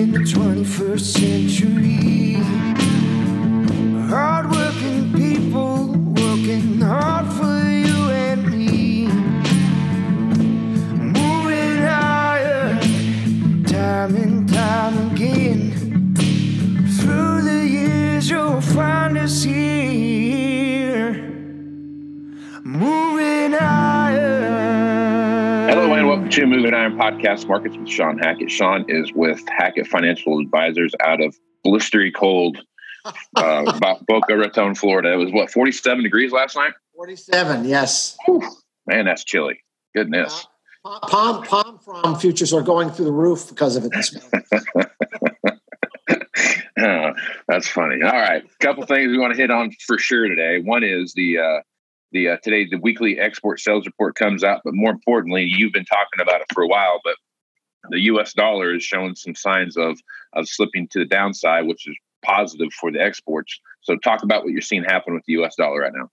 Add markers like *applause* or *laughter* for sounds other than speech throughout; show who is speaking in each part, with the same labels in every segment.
Speaker 1: in the 21st century. Hardworking
Speaker 2: Hello and welcome to Moving Iron Podcast Markets with Shawn Hackett. Shawn is with Hackett Financial Advisors out of blistery cold uh, *laughs* Boca Raton, Florida. It was what 47 degrees last night.
Speaker 3: 47, yes.
Speaker 2: Man, that's chilly. Goodness.
Speaker 3: Palm, palm from futures are going through the roof because of it this morning. *laughs*
Speaker 2: Uh, that's funny. All right, a couple things we want to hit on for sure today. One is the uh, the uh, today the weekly export sales report comes out, but more importantly, you've been talking about it for a while, but the U.S. dollar is showing some signs of of slipping to the downside, which is positive for the exports. So, talk about what you're seeing happen with the U.S. dollar right now.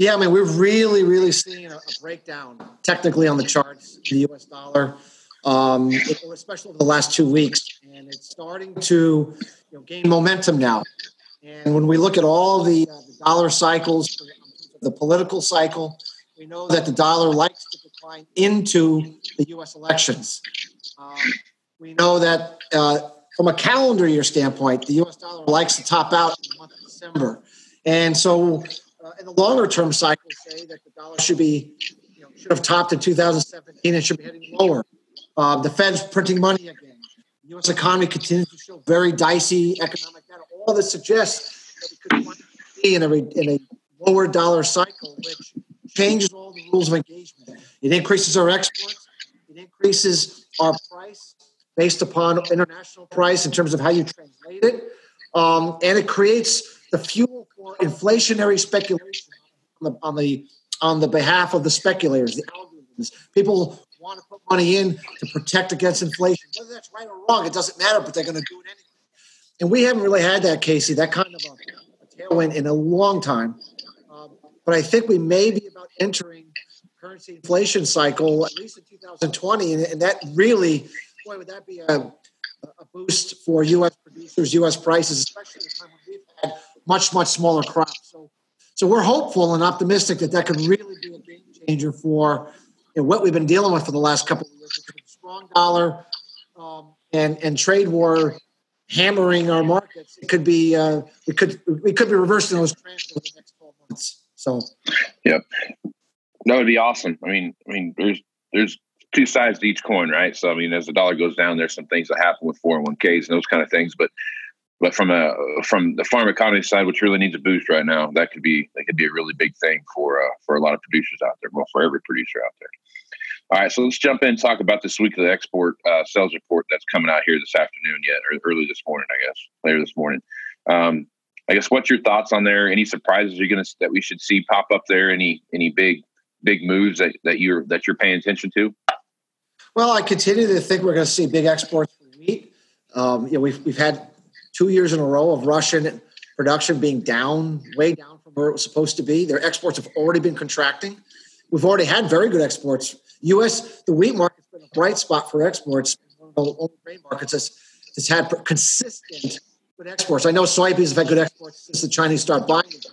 Speaker 3: Yeah, I mean, we're really, really seeing a, breakdown technically on the charts, the US dollar, um, especially over the last two weeks. And it's starting to you know, gain momentum now. And when we look at all the, uh, the dollar cycles, the political cycle, we know that the dollar likes to decline into the US elections. Um, we know that uh, from a calendar year standpoint, the US dollar likes to top out in the month of December. And so uh, in the longer term cycle say that the dollar should be, you know, should have topped in 2017 and should be heading lower. Uh, the Fed's printing money again. The U.S. economy continues to show very dicey economic data. All this suggests that we could be in a, in a lower dollar cycle, which changes all the rules of engagement. It increases our exports. It increases our price based upon international price in terms of how you translate it. Um, and it creates the fuel for inflationary speculation on the, on the on the behalf of the speculators, the algorithms. People want to put money in to protect against inflation. Whether that's right or wrong, it doesn't matter, but they're going to do it anyway. And we haven't really had that, Casey, that kind of a, a tailwind in a long time. But I think we may be about entering currency inflation cycle at least in 2020, and, and that really, boy, would that be a, a boost for U.S. producers, U.S. prices, especially at time when we've had much much smaller crops. So so we're hopeful and optimistic that that could really be a game changer for you know, what we've been dealing with for the last couple of years. Strong dollar um, and and trade war hammering our markets. It could be uh, we could we could be reversing those trends over the next twelve months. So
Speaker 2: Yep, that would be awesome. I mean, I mean, there's there's two sides to each coin, right? So I mean, as the dollar goes down, there's some things that happen with 401ks and those kind of things, but but from a from the farm economy side, which really needs a boost right now, that could be that could be a really big thing for uh, for a lot of producers out there. Well, for every producer out there. All right, so let's jump in and talk about this weekly export uh, sales report that's coming out here this afternoon, yet or early this morning, I guess, later this morning. Um, I guess what's your thoughts on there? Any surprises you're to that we should see pop up there? Any any big big moves that, that you're that you're paying attention to?
Speaker 3: Well, I continue to think we're going to see big exports for wheat. Um, you know, we've we've had two years in a row of Russian production being down, way down from where it was supposed to be. Their exports have already been contracting. We've already had very good exports. U.S. the wheat market's been a bright spot for exports. One of the only grain markets that's, that's had consistent good exports. I know soybeans have had good exports since the Chinese start buying again.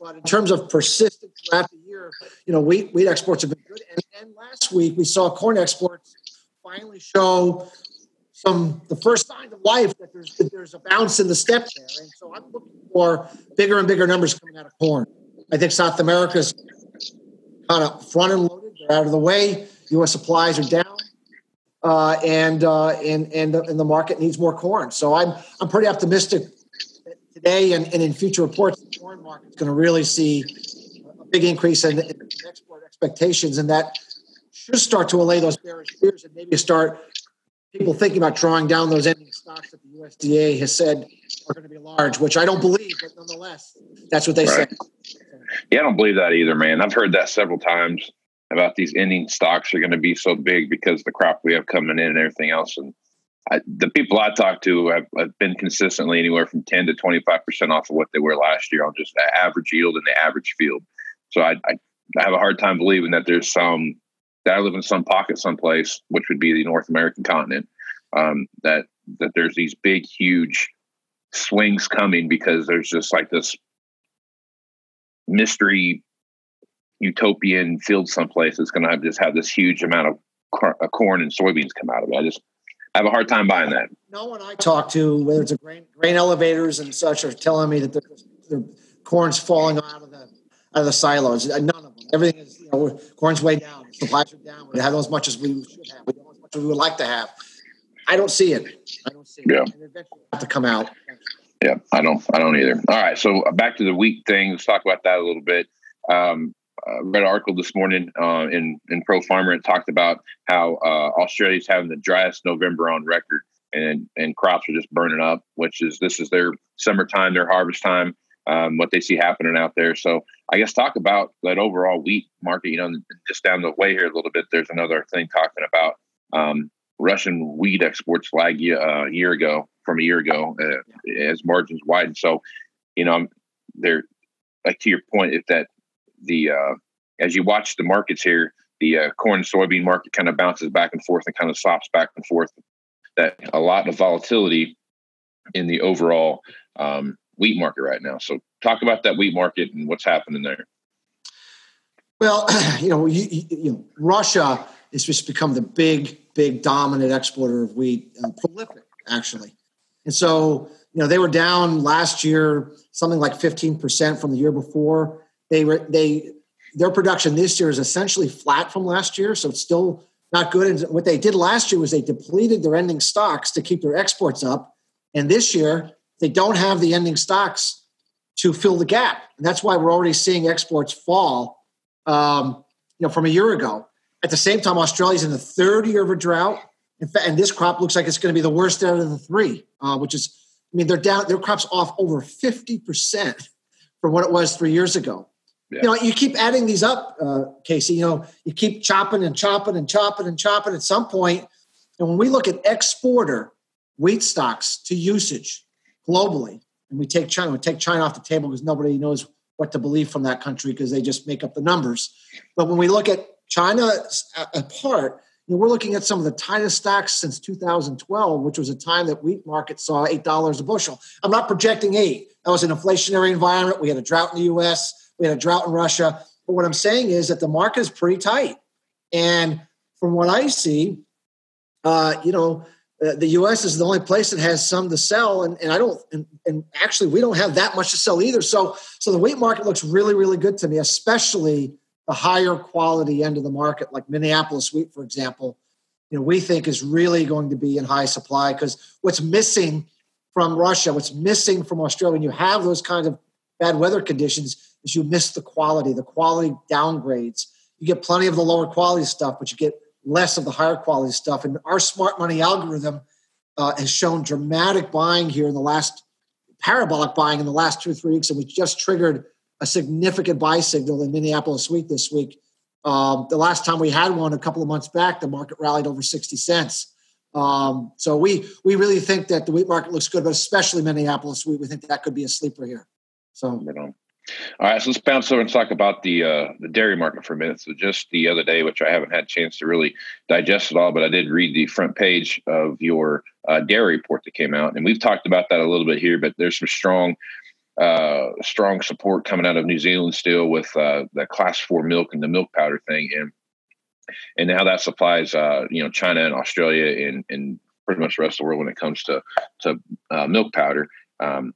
Speaker 3: But in terms of persistent throughout the year, you know, wheat wheat exports have been good. And, and last week we saw corn exports finally show some the first signs of life that there's that there's a bounce in the step there. And so I'm looking for bigger and bigger numbers coming out of corn. I think South America's kind of front and loaded. They're out of the way. U.S. supplies are down, uh, and uh, and and the, and the market needs more corn. So I'm I'm pretty optimistic today and, and in future reports, the corn market is going to really see a big increase in, in export expectations, and that should start to allay those bearish fears and maybe start people thinking about drawing down those ending stocks that the USDA has said are going to be large, which I don't believe, but nonetheless, that's what they
Speaker 2: Right.
Speaker 3: say.
Speaker 2: Yeah, I don't believe that either, man. I've heard that several times about these ending stocks are going to be so big because the crop we have coming in and everything else. And I, the people I talk to have, have been consistently anywhere from 10 to 25% off of what they were last year on just the average yield in the average field. So I, I, I have a hard time believing that there's some, that I live in some pocket someplace, which would be the North American continent, um, that that there's these big, huge swings coming because there's just like this mystery utopian field someplace that's going to have just have this huge amount of uh, corn and soybeans come out of it. I just I have a hard time buying that.
Speaker 3: No one I talk to, whether it's a grain, grain elevators and such, are telling me that the corn's falling out of the out of the silos. None of them. Everything is you know corn's way down. Supplies are down. We have as much as we should have. We don't have as much as we would like to have. I don't see it. I don't see
Speaker 2: yeah.
Speaker 3: it. And eventually have to come out.
Speaker 2: Yeah, I don't. I don't either. All right, so back to the wheat thing. Let's talk about that a little bit. Um, uh, read an article this morning uh, in in Pro Farmer. It talked about how uh, Australia's having the driest November on record, and and crops are just burning up. Which is this is their summertime, their harvest time. Um, what they see happening out there. So I guess talk about that overall wheat market. You know, just down the way here a little bit. There's another thing talking about um, Russian wheat exports lag uh, a year ago from a year ago uh, as margins widen. So you know, they're like to your point, if that the uh, as you watch the markets here, the uh, corn and soybean market kind of bounces back and forth and kind of swaps back and forth. That a lot of volatility in the overall um, wheat market right now. So talk about that wheat market and what's happening there.
Speaker 3: Well, *clears throat* you know, you, you know, Russia has just become the big, big dominant exporter of wheat, uh, prolific actually, and so you know they were down last year something like fifteen percent from the year before. They were they their production this year is essentially flat from last year, so it's still not good. And what they did last year was they depleted their ending stocks to keep their exports up, and this year they don't have the ending stocks to fill the gap, and that's why we're already seeing exports fall. Um, you know, from a year ago. At the same time, Australia's in the third year of a drought. Fact, and this crop looks like it's going to be the worst out of the three, uh, which is, I mean, they're down. Their crops off over fifty percent from what it was three years ago. You know, you keep adding these up, uh, Casey. You know, you keep chopping and chopping and chopping and chopping. At some point, and when we look at exporter wheat stocks to usage globally, and we take China, we take China off the table because nobody knows what to believe from that country because they just make up the numbers. But when we look at China apart, you know, we're looking at some of the tightest stocks since 2012, which was a time that wheat market saw eight dollars a bushel. I'm not projecting eight. That was an inflationary environment. We had a drought in the U.S. We had a drought in Russia. But what I'm saying is that the market is pretty tight. And from what I see, uh, you know, uh, the U.S. is the only place that has some to sell, and, and I don't, and, and, actually we don't have that much to sell either. So, so the wheat market looks really, really good to me, especially the higher quality end of the market, like Minneapolis wheat, for example. You know, we think is really going to be in high supply because what's missing from Russia, what's missing from Australia, when you have those kind of bad weather conditions, is you miss the quality. The quality downgrades. You get plenty of the lower quality stuff, but you get less of the higher quality stuff. And our smart money algorithm uh, has shown dramatic buying here in the last parabolic buying in the last two or three weeks, and we just triggered a significant buy signal in Minneapolis wheat this week. Um, the last time we had one a couple of months back, the market rallied over 60 cents. Um, so we we really think that the wheat market looks good, but especially Minneapolis wheat, we think that could be a sleeper here. So
Speaker 2: all right, so let's bounce over and talk about the uh, the dairy market for a minute. So just the other day, which I haven't had a chance to really digest at all, but I did read the front page of your uh, dairy report that came out, and we've talked about that a little bit here. But there's some strong uh, strong support coming out of New Zealand still with uh, the class four milk and the milk powder thing, and and how that supplies uh, you know China and Australia and and pretty much the rest of the world when it comes to to uh, milk powder. Um,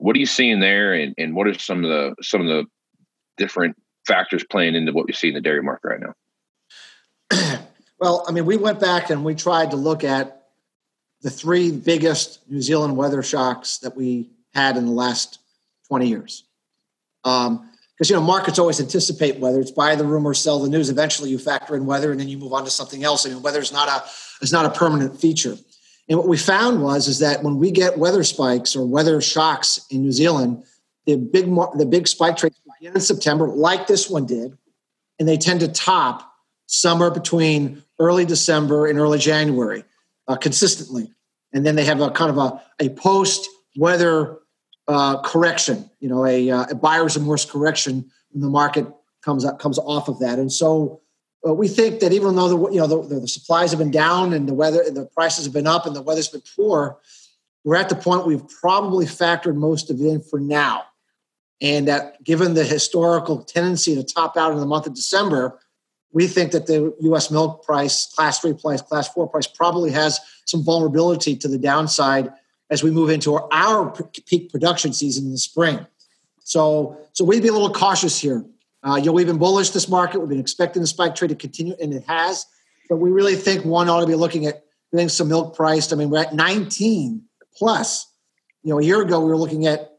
Speaker 2: what are you seeing there, and, and what are some of the some of the different factors playing into what you see in the dairy market right
Speaker 3: now? *clears throat* well, I mean, we went back and we tried to look at the three biggest New Zealand weather shocks that we had in the last 20 years. Because, um, you know, markets always anticipate weather. It's buy the rumor, sell the news. Eventually you factor in weather and then you move on to something else. I mean, weather is not a, is not a permanent feature. And what we found was is that when we get weather spikes or weather shocks in New Zealand, the big the big spike trades begin in September, like this one did, and they tend to top somewhere between early December and early January, uh, consistently. And then they have a kind of a, a post weather uh, correction, you know, a, uh, a buyer's remorse correction when the market comes up, comes off of that. And so uh, we think that even though the you know the, the, supplies have been down and the weather and the prices have been up and the weather's been poor, we're at the point we've probably factored most of it in for now, and that given the historical tendency to top out in the month of December, we think that the U.S. milk price, class three price, class four price, probably has some vulnerability to the downside as we move into our, our peak production season in the spring. So, so we'd be a little cautious here. Uh, you know, we've been bullish this market. We've been expecting the spike trade to continue, and it has. But we really think one ought to be looking at getting some milk priced. I mean, we're at 19 plus. You know, a year ago we were looking at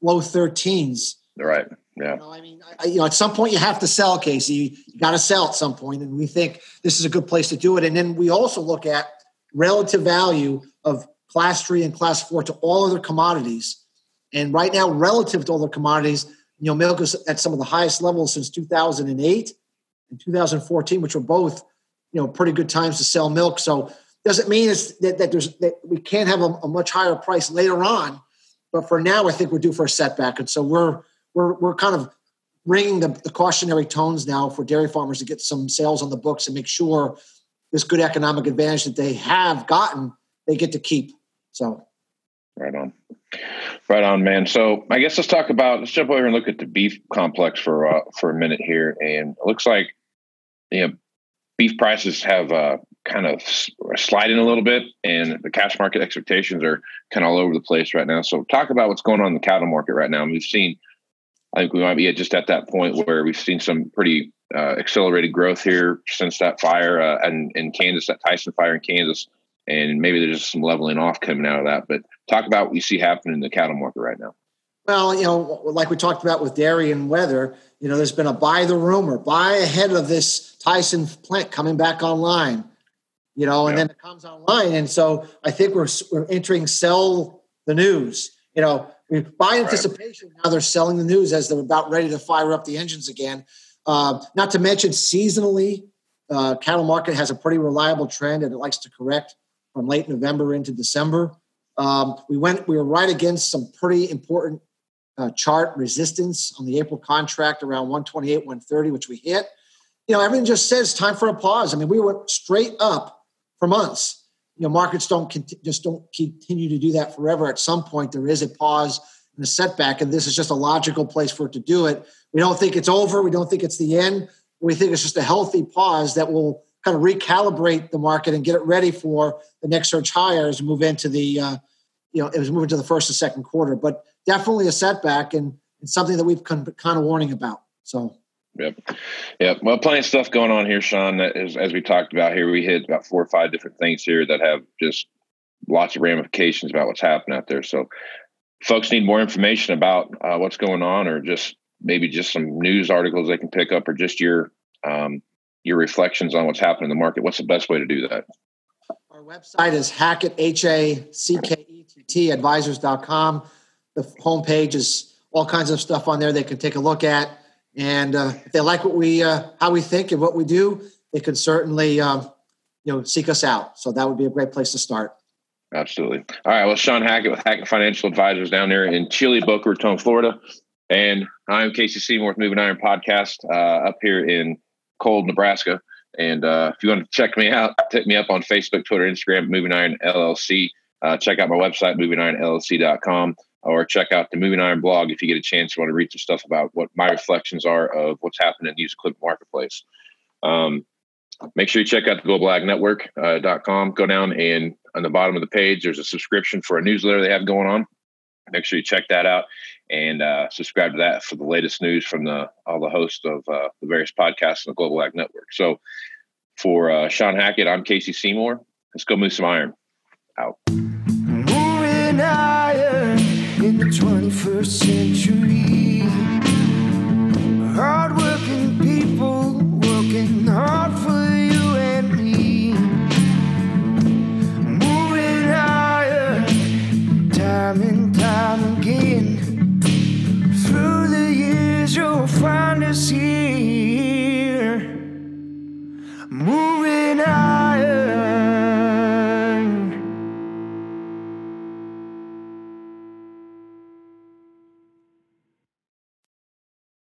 Speaker 3: low 13s.
Speaker 2: Right. Yeah.
Speaker 3: You know, I mean, I, you know, at some point you have to sell, Casey. You, you got to sell at some point, and we think this is a good place to do it. And then we also look at relative value of class three and class four to all other commodities. And right now, relative to all the commodities, you know, milk is at some of the highest levels since 2008 and 2014, which were both, you know, pretty good times to sell milk. So doesn't mean it's that, that there's that we can't have a, a much higher price later on, but for now, I think we're due for a setback, and so we're we're we're kind of ringing the, the cautionary tones now for dairy farmers to get some sales on the books and make sure this good economic advantage that they have gotten they get to keep. So,
Speaker 2: right on. Right on, man. So I guess let's talk about let's jump over and look at the beef complex for uh, for a minute here. And it looks like you know beef prices have uh, kind of sliding a little bit, and the cash market expectations are kind of all over the place right now. So talk about what's going on in the cattle market right now. And we've seen, I think we might be just at that point where we've seen some pretty uh, accelerated growth here since that fire uh, and in Kansas, that Tyson fire in Kansas and maybe there's just some leveling off coming out of that. But talk about what you see happening in the cattle market right now.
Speaker 3: Well, you know, like we talked about with dairy and weather, you know, there's been a buy the rumor, buy ahead of this Tyson plant coming back online, you know, and yeah. then it comes online. And so I think we're, we're entering sell the news, you know, we buy anticipation. Right. Now they're selling the news as they're about ready to fire up the engines again. Uh, not to mention seasonally, uh, cattle market has a pretty reliable trend and it likes to correct from late November into December. Um, we went, we were right against some pretty important uh, chart resistance on the April contract around 128, 130, which we hit. You know, everything just says time for a pause. I mean, we went straight up for months. You know, markets don't cont- just don't continue to do that forever. At some point, there is a pause and a setback, and this is just a logical place for it to do it. We don't think it's over. We don't think it's the end. We think it's just a healthy pause that will kind of recalibrate the market and get it ready for the next as we move into the uh, you know it was moving to the first and second quarter but definitely a setback and, something that we've kind of warning about so
Speaker 2: Yep. Yep. Well, plenty of stuff going on here, Shawn. Is, as we talked about here, we hit about four or five different things here that have just lots of ramifications about what's happening out there. So, folks need more information about uh, what's going on, or just maybe just some news articles they can pick up, or just your um, your reflections on what's happening in the market, what's the best way to do that?
Speaker 3: Our website is Hackett, H A C K E T T, advisors.com. The homepage is all kinds of stuff on there they can take a look at. And uh, if they like what we, uh, how we think and what we do, they can certainly, um, you know, seek us out. So that would be a great place to start.
Speaker 2: Absolutely. All right. Well, Shawn Hackett with Hackett Financial Advisors down there in chilly Boca Raton, Florida. And I'm Casey Seymour with Moving Iron Podcast uh, up here in cold Nebraska. And uh, if you want to check me out, hit me up on Facebook, Twitter, Instagram, Moving Iron LLC. Uh, check out my website, movingironllc.com, or check out the Moving Iron blog if you get a chance. You want to read some stuff about what my reflections are of what's happening in the used equipment marketplace. Um, make sure you check out the globalagnetwork.com. Uh, .com. Go down and on the bottom of the page, there's a subscription for a newsletter they have going on. Make sure you check that out and uh, subscribe to that for the latest news from the all the hosts of uh, the various podcasts on the Global Ag Network. So for uh, Shawn Hackett, I'm Casey Seymour. Let's go move some iron. Out.
Speaker 1: Moving iron in the 21st century. Hardworking